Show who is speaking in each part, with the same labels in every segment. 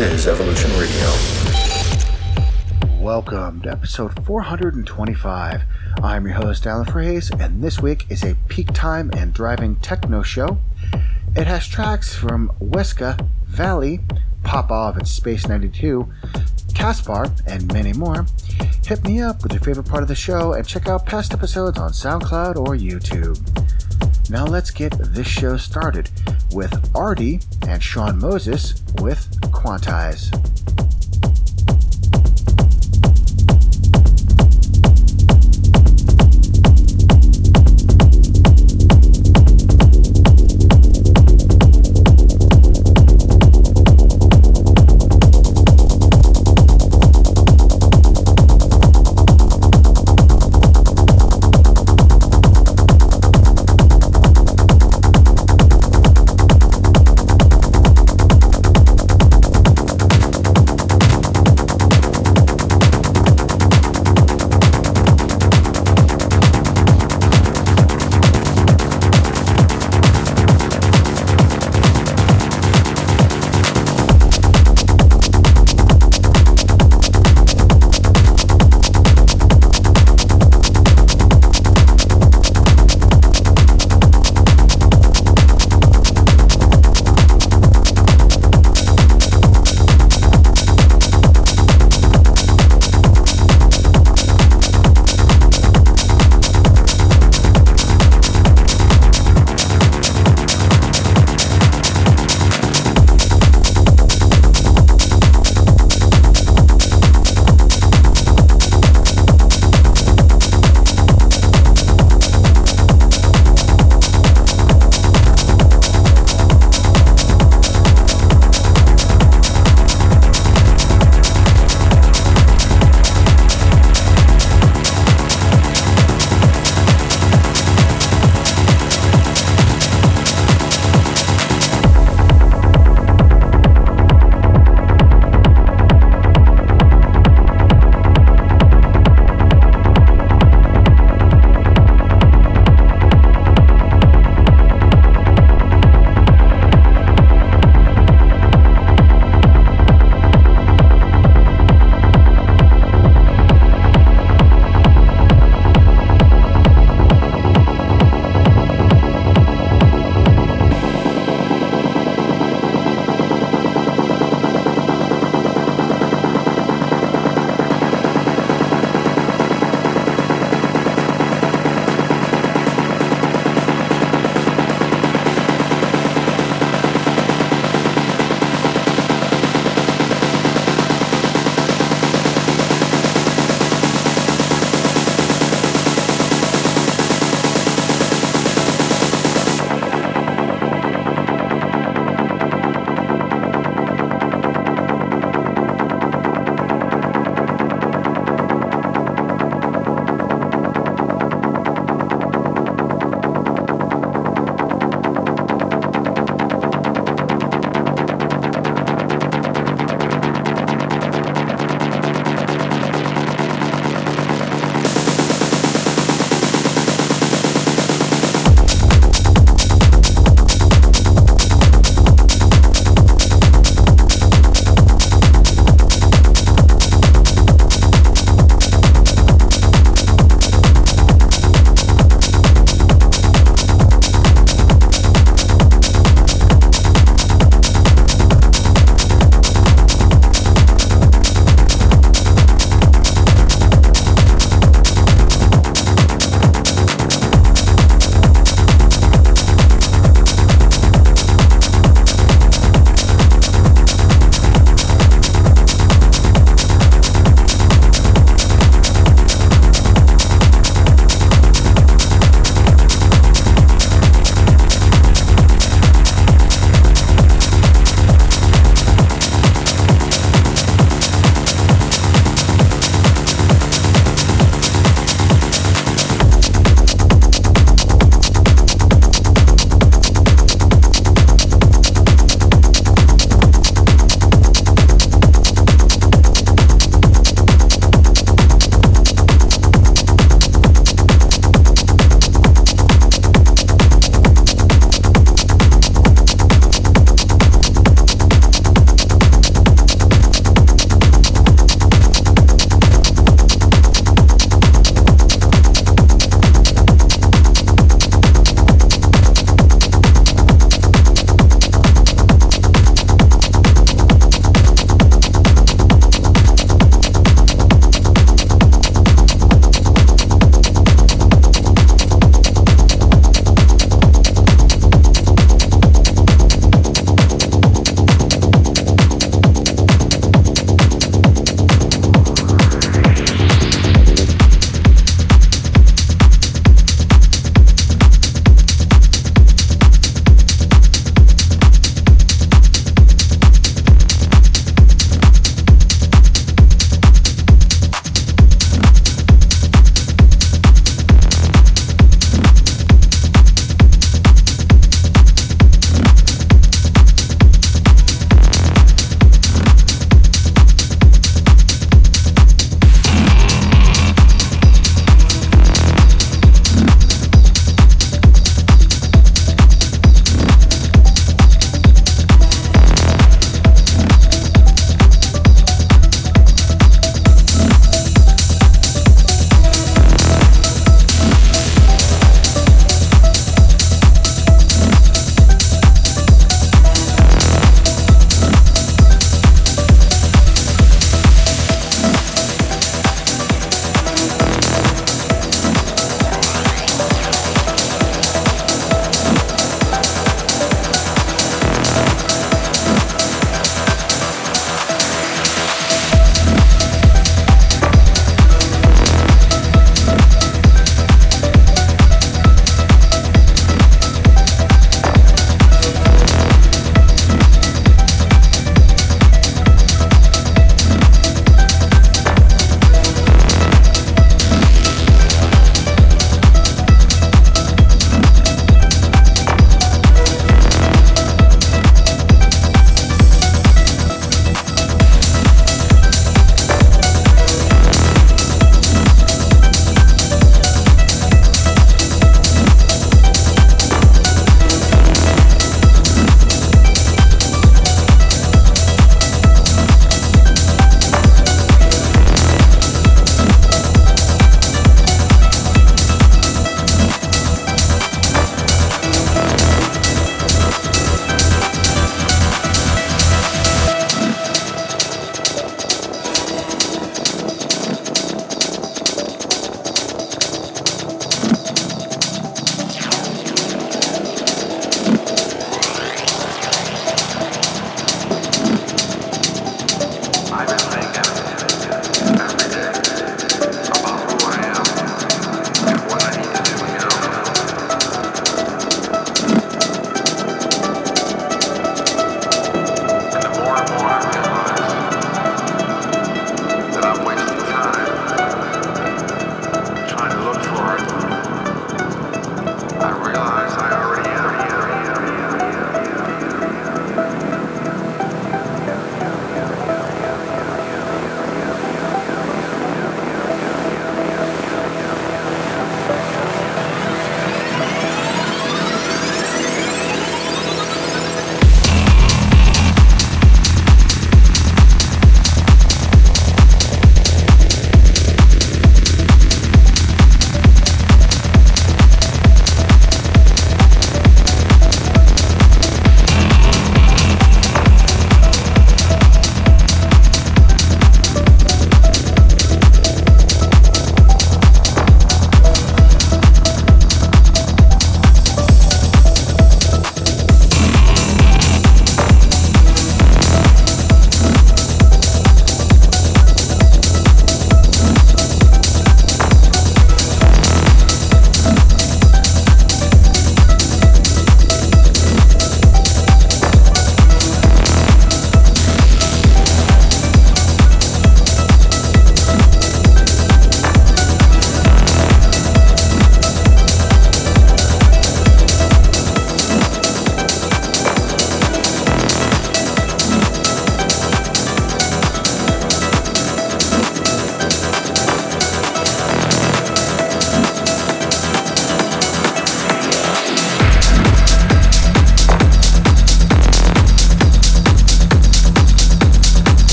Speaker 1: is Evolution Radio.
Speaker 2: Welcome to episode 425. I'm your host, Alan Fraze, and this week is a peak time and driving techno show. It has tracks from Weska, Valley, Popof and Space 92, Kaspar, and many more. Hit me up with your favorite part of the show and check out past episodes on SoundCloud or YouTube. Now let's get this show started with Aardy and Shaun Moses with Quantize.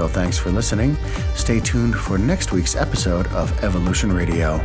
Speaker 2: So thanks for listening. Stay tuned for next week's episode of Evolution Radio.